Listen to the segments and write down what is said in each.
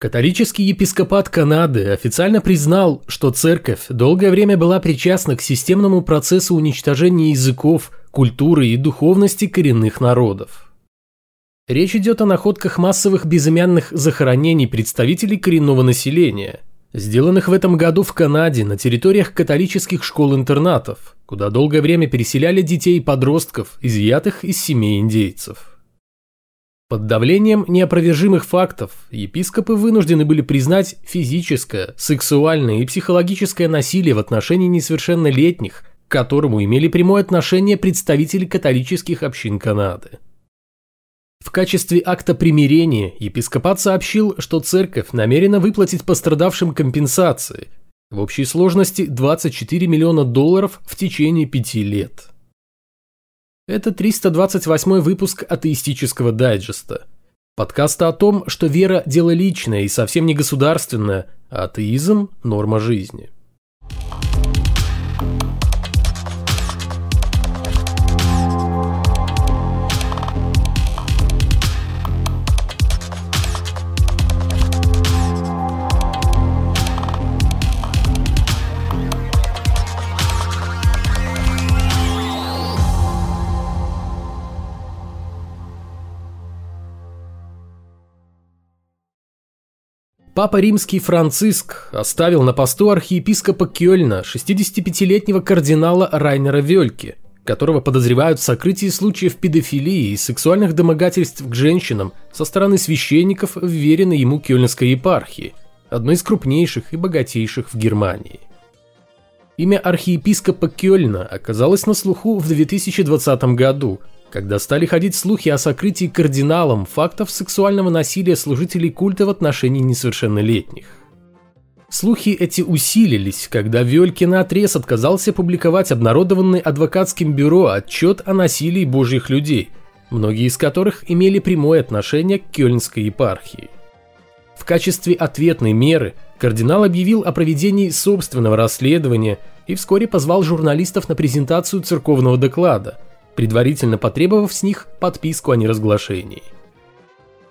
Католический епископат Канады официально признал, что церковь долгое время была причастна к системному процессу уничтожения языков, культуры и духовности коренных народов. Речь идет о находках массовых безымянных захоронений представителей коренного населения, сделанных в этом году в Канаде на территориях католических школ-интернатов, куда долгое время переселяли детей и подростков, изъятых из семей индейцев. Под давлением неопровержимых фактов епископы вынуждены были признать физическое, сексуальное и психологическое насилие в отношении несовершеннолетних, к которому имели прямое отношение представители католических общин Канады. В качестве акта примирения епископат сообщил, что церковь намерена выплатить пострадавшим компенсации в общей сложности 24 миллиона долларов в течение пяти лет. Это 328 выпуск атеистического дайджеста. Подкаста о том, что вера – дело личное и совсем не государственное, а атеизм – норма жизни. Папа Римский Франциск оставил на посту архиепископа Кёльна 65-летнего кардинала Райнера Вельки, которого подозревают в сокрытии случаев педофилии и сексуальных домогательств к женщинам со стороны священников, вверенной ему Кёльнской епархии, одной из крупнейших и богатейших в Германии. Имя архиепископа Кёльна оказалось на слуху в 2020 году – когда стали ходить слухи о сокрытии кардиналом фактов сексуального насилия служителей культа в отношении несовершеннолетних. Слухи эти усилились, когда Вёлькин отрез отказался публиковать обнародованный адвокатским бюро отчет о насилии божьих людей, многие из которых имели прямое отношение к Кёльнской епархии. В качестве ответной меры кардинал объявил о проведении собственного расследования и вскоре позвал журналистов на презентацию церковного доклада – предварительно потребовав с них подписку о неразглашении.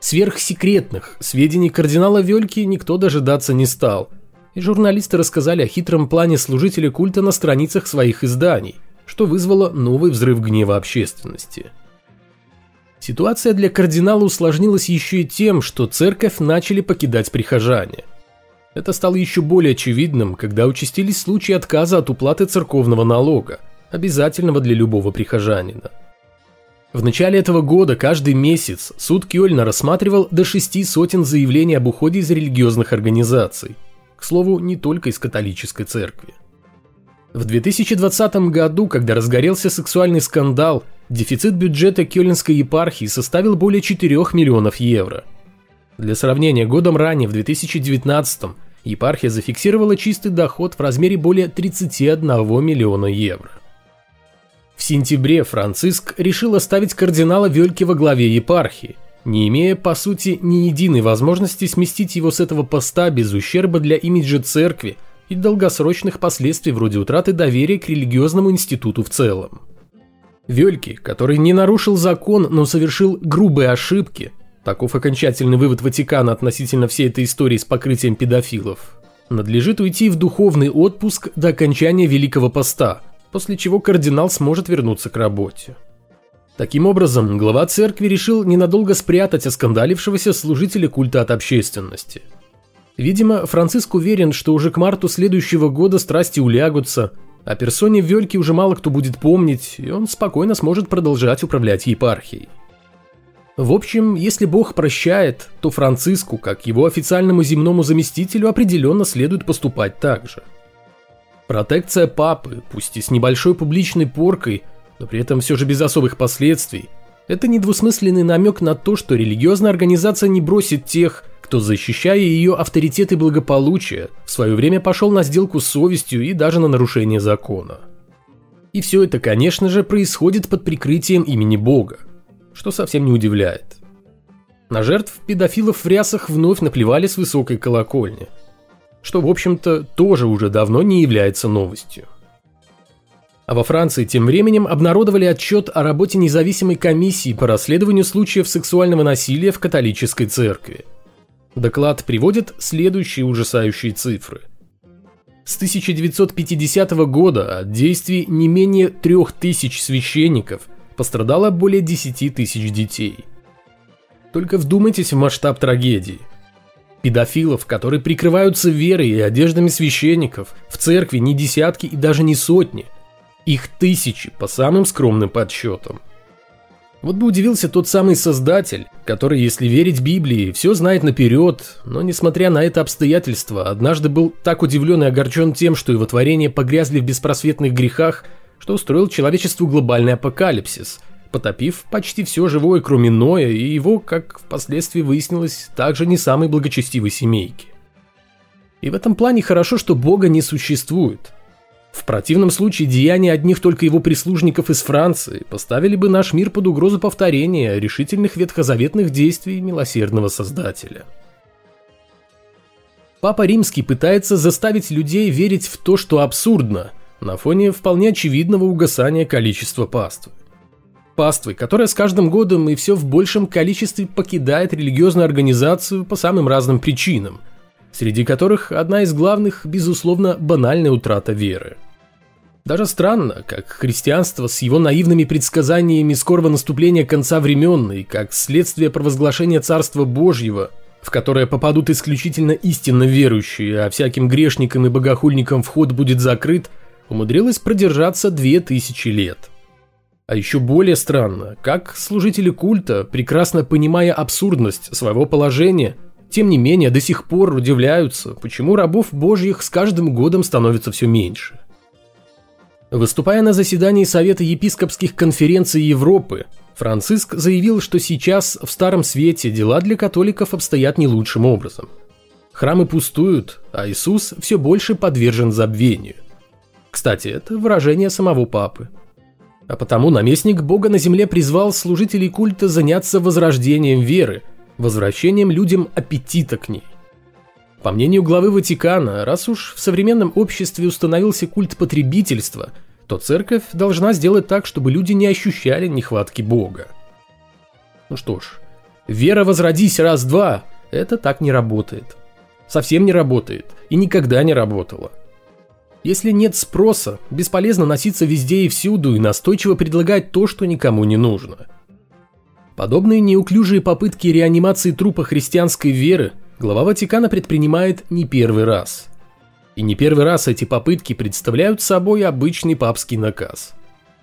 Сверхсекретных сведений кардинала Вельки никто дожидаться не стал, и журналисты рассказали о хитром плане служителя культа на страницах своих изданий, что вызвало новый взрыв гнева общественности. Ситуация для кардинала усложнилась еще и тем, что церковь начали покидать прихожане. Это стало еще более очевидным, когда участились случаи отказа от уплаты церковного налога, обязательного для любого прихожанина. В начале этого года каждый месяц суд Кёльна рассматривал до шести сотен заявлений об уходе из религиозных организаций. К слову, не только из католической церкви. В 2020 году, когда разгорелся сексуальный скандал, дефицит бюджета Кёльнской епархии составил более 4 миллионов евро. Для сравнения, годом ранее, в 2019 епархия зафиксировала чистый доход в размере более 31 миллиона евро. В сентябре Франциск решил оставить кардинала Вельке во главе епархии, не имея, по сути, ни единой возможности сместить его с этого поста без ущерба для имиджа церкви и долгосрочных последствий вроде утраты доверия к религиозному институту в целом. Вельки, который не нарушил закон, но совершил грубые ошибки, таков окончательный вывод Ватикана относительно всей этой истории с покрытием педофилов, надлежит уйти в духовный отпуск до окончания Великого Поста – после чего кардинал сможет вернуться к работе. Таким образом, глава церкви решил ненадолго спрятать оскандалившегося служителя культа от общественности. Видимо, Франциск уверен, что уже к марту следующего года страсти улягутся, а персоне Вельке уже мало кто будет помнить, и он спокойно сможет продолжать управлять епархией. В общем, если Бог прощает, то Франциску, как его официальному земному заместителю, определенно следует поступать так же – Протекция папы, пусть и с небольшой публичной поркой, но при этом все же без особых последствий, это недвусмысленный намек на то, что религиозная организация не бросит тех, кто, защищая ее авторитет и благополучие, в свое время пошел на сделку с совестью и даже на нарушение закона. И все это, конечно же, происходит под прикрытием имени Бога, что совсем не удивляет. На жертв педофилов в рясах вновь наплевали с высокой колокольни – что, в общем-то, тоже уже давно не является новостью. А во Франции тем временем обнародовали отчет о работе независимой комиссии по расследованию случаев сексуального насилия в католической церкви. Доклад приводит следующие ужасающие цифры. С 1950 года от действий не менее 3000 священников пострадало более 10 тысяч детей. Только вдумайтесь в масштаб трагедии. Педофилов, которые прикрываются верой и одеждами священников, в церкви не десятки и даже не сотни. Их тысячи, по самым скромным подсчетам. Вот бы удивился тот самый создатель, который, если верить Библии, все знает наперед, но, несмотря на это обстоятельство, однажды был так удивлен и огорчен тем, что его творения погрязли в беспросветных грехах, что устроил человечеству глобальный апокалипсис, потопив почти все живое, кроме Ноя и его, как впоследствии выяснилось, также не самой благочестивой семейки. И в этом плане хорошо, что Бога не существует – в противном случае деяния одних только его прислужников из Франции поставили бы наш мир под угрозу повторения решительных ветхозаветных действий милосердного Создателя. Папа Римский пытается заставить людей верить в то, что абсурдно, на фоне вполне очевидного угасания количества паствы. Паствы, которая с каждым годом и все в большем количестве покидает религиозную организацию по самым разным причинам, среди которых одна из главных, безусловно, банальная утрата веры – даже странно, как христианство с его наивными предсказаниями скорого наступления конца времен и как следствие провозглашения Царства Божьего, в которое попадут исключительно истинно верующие, а всяким грешникам и богохульникам вход будет закрыт, умудрилось продержаться две тысячи лет. А еще более странно, как служители культа, прекрасно понимая абсурдность своего положения, тем не менее до сих пор удивляются, почему рабов божьих с каждым годом становится все меньше. Выступая на заседании Совета епископских конференций Европы, Франциск заявил, что сейчас в Старом Свете дела для католиков обстоят не лучшим образом. Храмы пустуют, а Иисус все больше подвержен забвению. Кстати, это выражение самого Папы. А потому наместник Бога на земле призвал служителей культа заняться возрождением веры, возвращением людям аппетита к ней. По мнению главы Ватикана, раз уж в современном обществе установился культ потребительства, то церковь должна сделать так, чтобы люди не ощущали нехватки Бога. Ну что ж, вера возродись раз-два – это так не работает. Совсем не работает и никогда не работало. Если нет спроса, бесполезно носиться везде и всюду и настойчиво предлагать то, что никому не нужно. Подобные неуклюжие попытки реанимации трупа христианской веры – глава Ватикана предпринимает не первый раз. И не первый раз эти попытки представляют собой обычный папский наказ.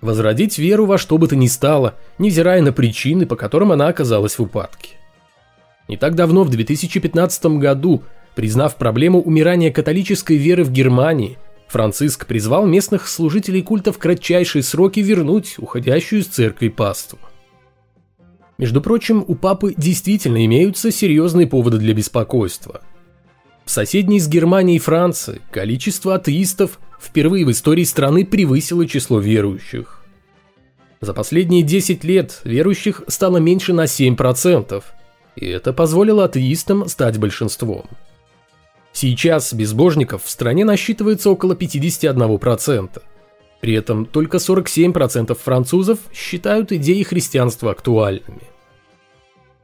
Возродить веру во что бы то ни стало, невзирая на причины, по которым она оказалась в упадке. Не так давно, в 2015 году, признав проблему умирания католической веры в Германии, Франциск призвал местных служителей культа в кратчайшие сроки вернуть уходящую из церкви паству. Между прочим, у папы действительно имеются серьезные поводы для беспокойства. В соседней с Германией Франции количество атеистов впервые в истории страны превысило число верующих. За последние 10 лет верующих стало меньше на 7%, и это позволило атеистам стать большинством. Сейчас безбожников в стране насчитывается около 51%. При этом только 47% французов считают идеи христианства актуальными.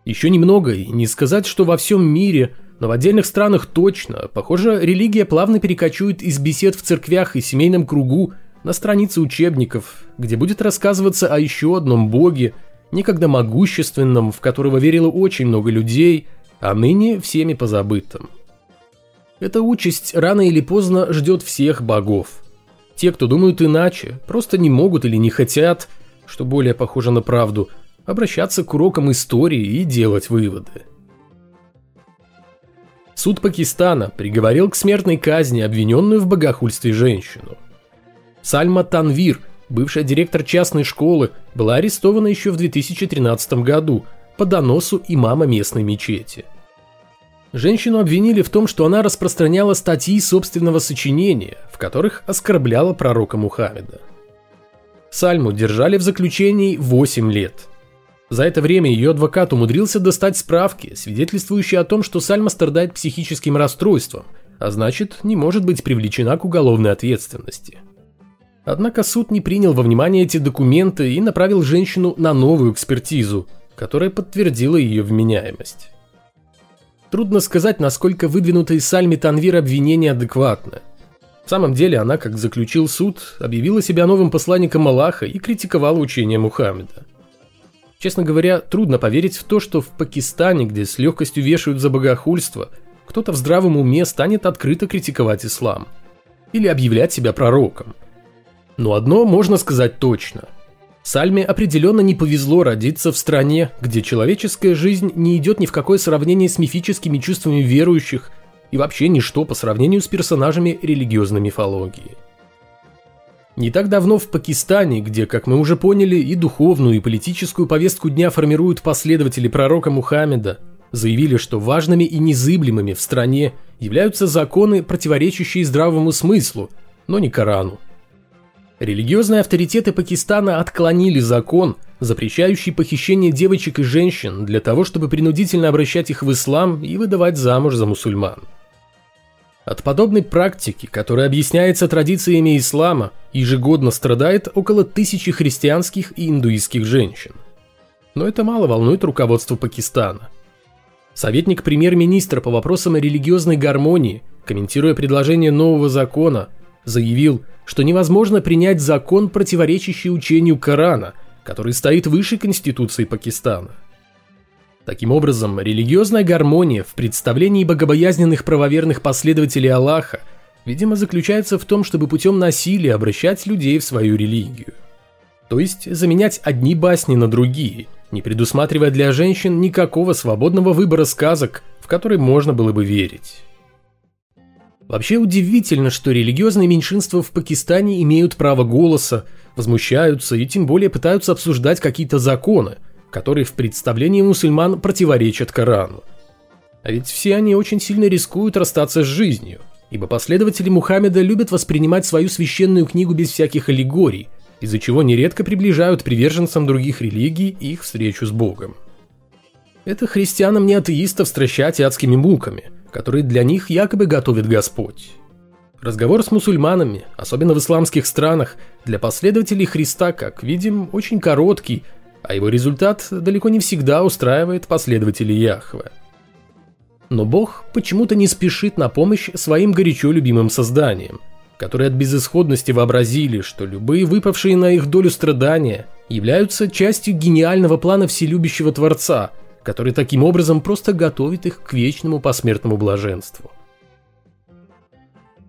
Еще немного, и не сказать, что во всем мире, но в отдельных странах точно, похоже, религия плавно перекочует из бесед в церквях и семейном кругу на страницы учебников, где будет рассказываться о еще одном боге, некогда могущественном, в которого верило очень много людей, а ныне всеми позабытым. Эта участь рано или поздно ждет всех богов. Те, кто думают иначе, просто не могут или не хотят, что более похоже на правду, обращаться к урокам истории и делать выводы. Суд Пакистана приговорил к смертной казни обвиненную в богохульстве женщину. Сальма Танвир, бывшая директор частной школы, была арестована еще в 2013 году по доносу имама местной мечети – Женщину обвинили в том, что она распространяла статьи собственного сочинения, в которых оскорбляла пророка Мухаммеда. Сальму держали в заключении 8 лет. За это время ее адвокат умудрился достать справки, свидетельствующие о том, что Сальма страдает психическим расстройством, а значит, не может быть привлечена к уголовной ответственности. Однако суд не принял во внимание эти документы и направил женщину на новую экспертизу, которая подтвердила ее вменяемость. Трудно сказать, насколько выдвинутые Сальми Танвир обвинения адекватны. В самом деле она, как заключил суд, объявила себя новым посланником Аллаха и критиковала учение Мухаммеда. Честно говоря, трудно поверить в то, что в Пакистане, где с легкостью вешают за богохульство, кто-то в здравом уме станет открыто критиковать ислам. Или объявлять себя пророком. Но одно можно сказать точно. Сальме определенно не повезло родиться в стране, где человеческая жизнь не идет ни в какое сравнение с мифическими чувствами верующих и вообще ничто по сравнению с персонажами религиозной мифологии. Не так давно в Пакистане, где, как мы уже поняли, и духовную, и политическую повестку дня формируют последователи пророка Мухаммеда, заявили, что важными и незыблемыми в стране являются законы, противоречащие здравому смыслу, но не Корану. Религиозные авторитеты Пакистана отклонили закон, запрещающий похищение девочек и женщин для того, чтобы принудительно обращать их в ислам и выдавать замуж за мусульман. От подобной практики, которая объясняется традициями ислама, ежегодно страдает около тысячи христианских и индуистских женщин. Но это мало волнует руководство Пакистана. Советник премьер-министра по вопросам религиозной гармонии, комментируя предложение нового закона, заявил, что невозможно принять закон, противоречащий учению Корана, который стоит выше Конституции Пакистана. Таким образом, религиозная гармония в представлении богобоязненных правоверных последователей Аллаха, видимо, заключается в том, чтобы путем насилия обращать людей в свою религию. То есть заменять одни басни на другие, не предусматривая для женщин никакого свободного выбора сказок, в которые можно было бы верить. Вообще удивительно, что религиозные меньшинства в Пакистане имеют право голоса, возмущаются и тем более пытаются обсуждать какие-то законы – которые в представлении мусульман противоречат Корану. А ведь все они очень сильно рискуют расстаться с жизнью, ибо последователи Мухаммеда любят воспринимать свою священную книгу без всяких аллегорий, из-за чего нередко приближают приверженцам других религий их встречу с Богом. Это христианам не атеистов стращать адскими муками, которые для них якобы готовит Господь. Разговор с мусульманами, особенно в исламских странах, для последователей Христа, как видим, очень короткий, а его результат далеко не всегда устраивает последователей Яхве. Но Бог почему-то не спешит на помощь своим горячо любимым созданиям, которые от безысходности вообразили, что любые выпавшие на их долю страдания являются частью гениального плана вселюбящего Творца, который таким образом просто готовит их к вечному посмертному блаженству.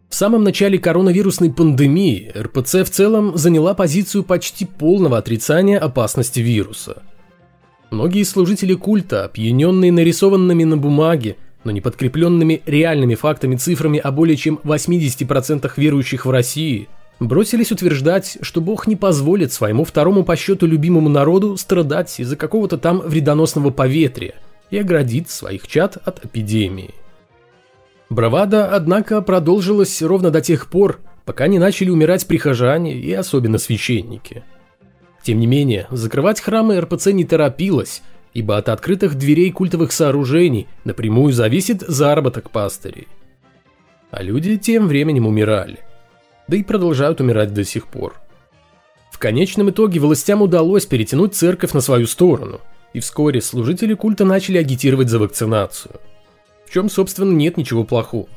В самом начале коронавирусной пандемии РПЦ в целом заняла позицию почти полного отрицания опасности вируса. Многие служители культа, опьяненные нарисованными на бумаге, но не подкрепленными реальными фактами цифрами о более чем 80% верующих в России, бросились утверждать, что Бог не позволит своему второму по счету любимому народу страдать из-за какого-то там вредоносного поветрия и оградит своих чад от эпидемии. Бравада, однако, продолжилась ровно до тех пор, пока не начали умирать прихожане и особенно священники. Тем не менее, закрывать храмы РПЦ не торопилась, ибо от открытых дверей культовых сооружений напрямую зависит заработок пастырей. А люди тем временем умирали. Да и продолжают умирать до сих пор. В конечном итоге властям удалось перетянуть церковь на свою сторону, и вскоре служители культа начали агитировать за вакцинацию – в чем, собственно, нет ничего плохого.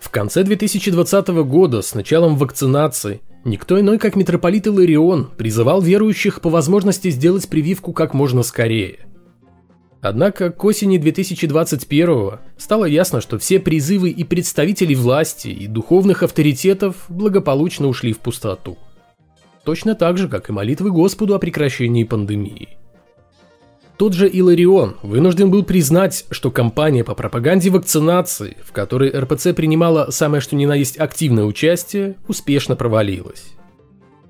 В конце 2020 года, с началом вакцинации, никто иной, как митрополит Иларион, призывал верующих по возможности сделать прививку как можно скорее. Однако к осени 2021 стало ясно, что все призывы и представителей власти, и духовных авторитетов благополучно ушли в пустоту. Точно так же, как и молитвы Господу о прекращении пандемии. Тот же Иларион вынужден был признать, что кампания по пропаганде вакцинации, в которой РПЦ принимала самое что ни на есть активное участие, успешно провалилась.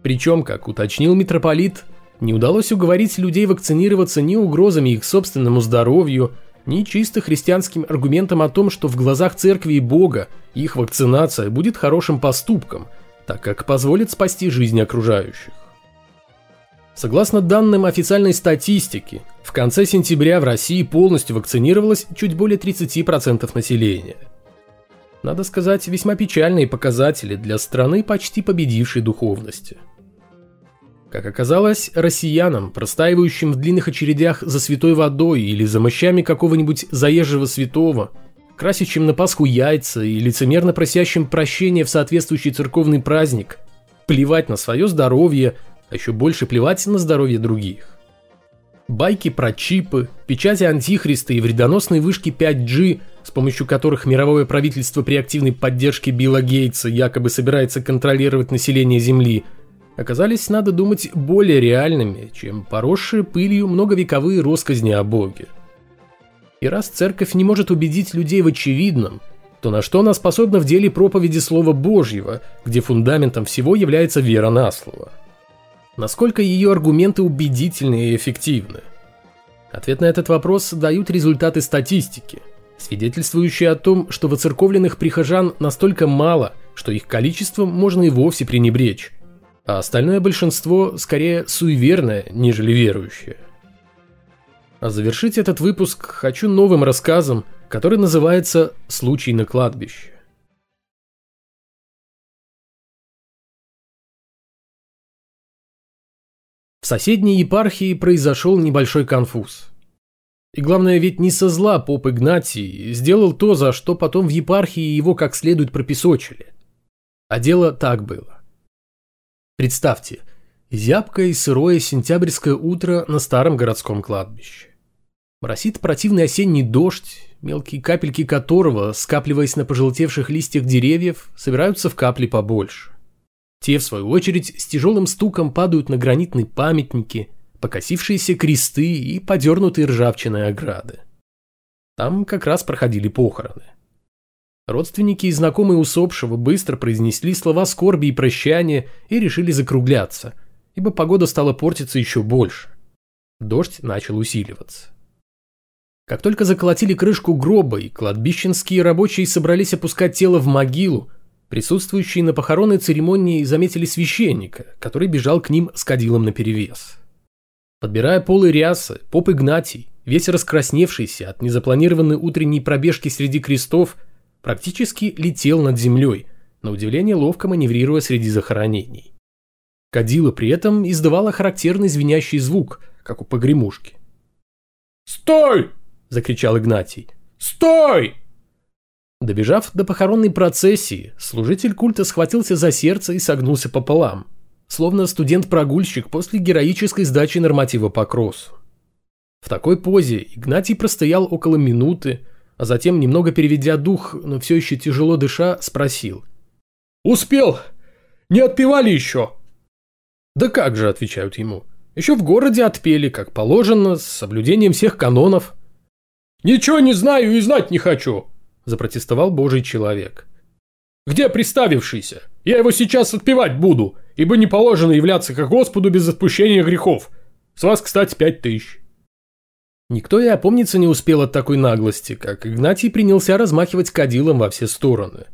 Причем, как уточнил митрополит, не удалось уговорить людей вакцинироваться ни угрозами их собственному здоровью, ни чисто христианским аргументом о том, что в глазах церкви и Бога их вакцинация будет хорошим поступком, так как позволит спасти жизни окружающих. Согласно данным официальной статистики, в конце сентября в России полностью вакцинировалось чуть более 30% населения. Надо сказать, весьма печальные показатели для страны, почти победившей духовности. Как оказалось, россиянам, простаивающим в длинных очередях за святой водой или за мощами какого-нибудь заезжего святого, красящим на Пасху яйца и лицемерно просящим прощения в соответствующий церковный праздник, плевать на свое здоровье, а еще больше плевать на здоровье других. Байки про чипы, печати антихриста и вредоносные вышки 5G, с помощью которых мировое правительство при активной поддержке Билла Гейтса якобы собирается контролировать население Земли, оказались, надо думать, более реальными, чем поросшие пылью многовековые росказни о Боге. И раз церковь не может убедить людей в очевидном, то на что она способна в деле проповеди Слова Божьего, где фундаментом всего является вера на слово – Насколько ее аргументы убедительны и эффективны? Ответ на этот вопрос дают результаты статистики, свидетельствующие о том, что воцерковленных прихожан настолько мало, что их количеством можно и вовсе пренебречь, а остальное большинство скорее суеверное, нежели верующее. А завершить этот выпуск хочу новым рассказом, который называется «Случай на кладбище». В соседней епархии произошел небольшой конфуз. И главное, ведь не со зла поп Игнатий сделал то, за что потом в епархии его как следует пропесочили. А дело так было. Представьте, зябкое и сырое сентябрьское утро на старом городском кладбище. Моросит противный осенний дождь, мелкие капельки которого, скапливаясь на пожелтевших листьях деревьев, собираются в капли побольше. Те, в свою очередь, с тяжелым стуком падают на гранитные памятники, покосившиеся кресты и подернутые ржавчиной ограды. Там как раз проходили похороны. Родственники и знакомые усопшего быстро произнесли слова скорби и прощания и решили закругляться, ибо погода стала портиться еще больше. Дождь начал усиливаться. Как только заколотили крышку гроба и кладбищенские рабочие собрались опускать тело в могилу, Присутствующие на похоронной церемонии заметили священника, который бежал к ним с кадилом наперевес. Подбирая полы рясы, поп Игнатий, весь раскрасневшийся от незапланированной утренней пробежки среди крестов, практически летел над землей, на удивление ловко маневрируя среди захоронений. Кадила при этом издавала характерный звенящий звук, как у погремушки. «Стой!» – закричал Игнатий. «Стой!» Добежав до похоронной процессии, служитель культа схватился за сердце и согнулся пополам, словно студент-прогульщик после героической сдачи норматива по кроссу. В такой позе Игнатий простоял около минуты, а затем, немного переведя дух, но все еще тяжело дыша, спросил. «Успел! Не отпевали еще!» «Да как же», — отвечают ему. «Еще в городе отпели, как положено, с соблюдением всех канонов». «Ничего не знаю и знать не хочу!» запротестовал божий человек. «Где приставившийся? Я его сейчас отпевать буду, ибо не положено являться к Господу без отпущения грехов. С вас, кстати, пять тысяч». Никто и опомниться не успел от такой наглости, как Игнатий принялся размахивать кадилом во все стороны.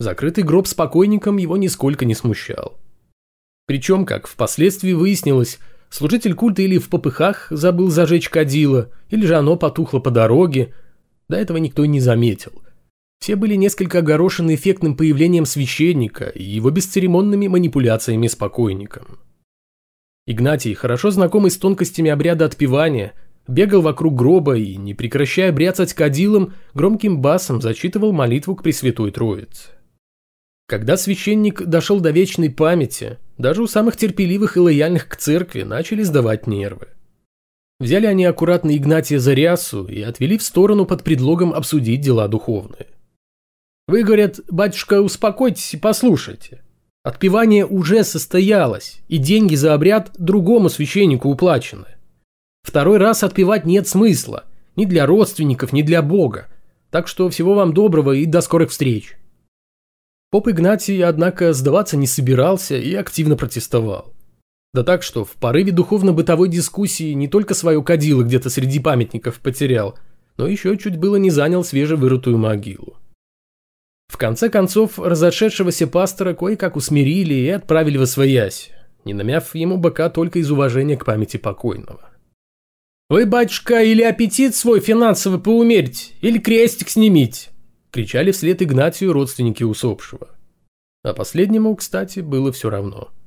Закрытый гроб с покойником его нисколько не смущал. Причем, как впоследствии выяснилось, служитель культа или в попыхах забыл зажечь кадило, или же оно потухло по дороге, до этого никто не заметил. Все были несколько огорошены эффектным появлением священника и его бесцеремонными манипуляциями с покойником. Игнатий, хорошо знакомый с тонкостями обряда отпевания, бегал вокруг гроба и, не прекращая бряцать кадилом, громким басом зачитывал молитву к Пресвятой Троице. Когда священник дошел до вечной памяти, даже у самых терпеливых и лояльных к церкви начали сдавать нервы. Взяли они аккуратно Игнатия за рясу и отвели в сторону под предлогом обсудить дела духовные. Вы, говорят, батюшка, успокойтесь и послушайте. Отпевание уже состоялось, и деньги за обряд другому священнику уплачены. Второй раз отпевать нет смысла, ни для родственников, ни для Бога. Так что всего вам доброго и до скорых встреч. Поп Игнатий, однако, сдаваться не собирался и активно протестовал. Да так, что в порыве духовно-бытовой дискуссии не только свое кадило где-то среди памятников потерял, но еще чуть было не занял свежевырытую могилу. В конце концов, разошедшегося пастора кое-как усмирили и отправили во своясь, не намяв ему бока только из уважения к памяти покойного. «Вы, батюшка, или аппетит свой финансовый поумерьте, или крестик снимите!» – кричали вслед Игнатию родственники усопшего. А последнему, кстати, было все равно –